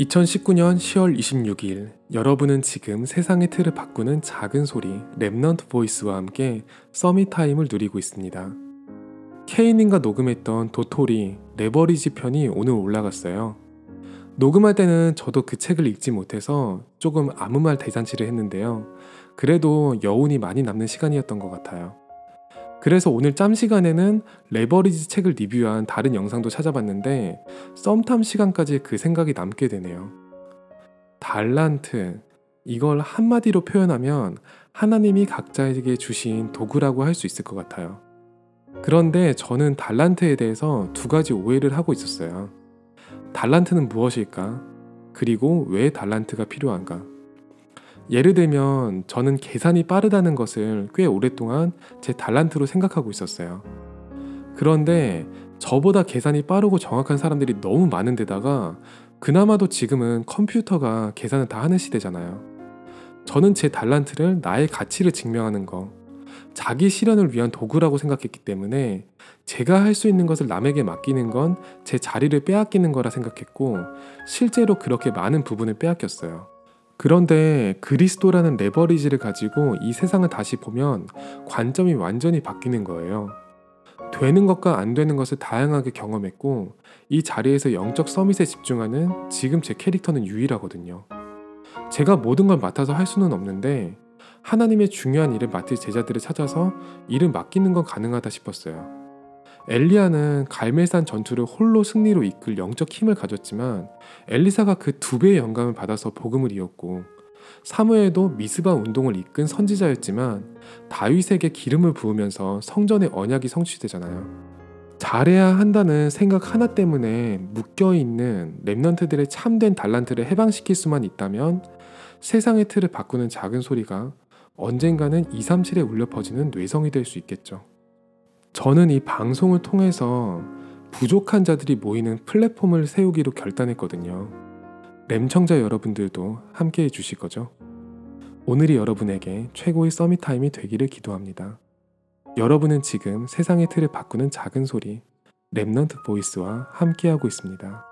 2019년 10월 26일 여러분은 지금 세상의 틀을 바꾸는 작은 소리 Remnant Voice와 함께 Summit Time을 누리고 있습니다. 케이님과 녹음했던 도토리 레버리지 편이 오늘 올라갔어요. 녹음할 때는 저도 그 책을 읽지 못해서 조금 아무 말 대잔치를 했는데요. 그래도 여운이 많이 남는 시간이었던 것 같아요. 그래서 오늘 짬 시간에는 레버리지 책을 리뷰한 다른 영상도 찾아봤는데 썸탐 시간까지 그 생각이 남게 되네요. 달란트. 이걸 한마디로 표현하면 하나님이 각자에게 주신 도구라고 할 수 있을 것 같아요. 그런데 저는 달란트에 대해서 두 가지 오해를 하고 있었어요. 달란트는 무엇일까? 그리고 왜 달란트가 필요한가? 예를 들면 저는 계산이 빠르다는 것을 꽤 오랫동안 제 달란트로 생각하고 있었어요. 그런데 저보다 계산이 빠르고 정확한 사람들이 너무 많은 데다가 그나마도 지금은 컴퓨터가 계산을 다 하는 시대잖아요. 저는 제 달란트를 나의 가치를 증명하는 거, 자기 실현을 위한 도구라고 생각했기 때문에 제가 할 수 있는 것을 남에게 맡기는 건 제 자리를 빼앗기는 거라 생각했고 실제로 그렇게 많은 부분을 빼앗겼어요. 그런데 그리스도라는 레버리지를 가지고 이 세상을 다시 보면 관점이 완전히 바뀌는 거예요. 되는 것과 안 되는 것을 다양하게 경험했고 이 자리에서 영적 서밋에 집중하는 지금 제 캐릭터는 유일하거든요. 제가 모든 걸 맡아서 할 수는 없는데 하나님의 중요한 일을 맡을 제자들을 찾아서 일을 맡기는 건 가능하다 싶었어요. 엘리야는 갈멜산 전투를 홀로 승리로 이끌 영적 힘을 가졌지만 엘리사가 그 두 배의 영감을 받아서 복음을 이었고 사무엘도 미스바 운동을 이끈 선지자였지만 다윗에게 기름을 부으면서 성전의 언약이 성취되잖아요. 잘해야 한다는 생각 하나 때문에 묶여 있는 랩넌트들의 참된 달란트를 해방시킬 수만 있다면 세상의 틀을 바꾸는 작은 소리가 언젠가는 237에 울려 퍼지는 뇌성이 될 수 있겠죠. 저는 이 방송을 통해서 부족한 자들이 모이는 플랫폼을 세우기로 결단했거든요. 램청자 여러분들도 함께 해주실 거죠? 오늘이 여러분에게 최고의 Summit Time이 되기를 기도합니다. 여러분은 지금 세상의 틀을 바꾸는 작은 소리, Remnant Voice와 함께하고 있습니다.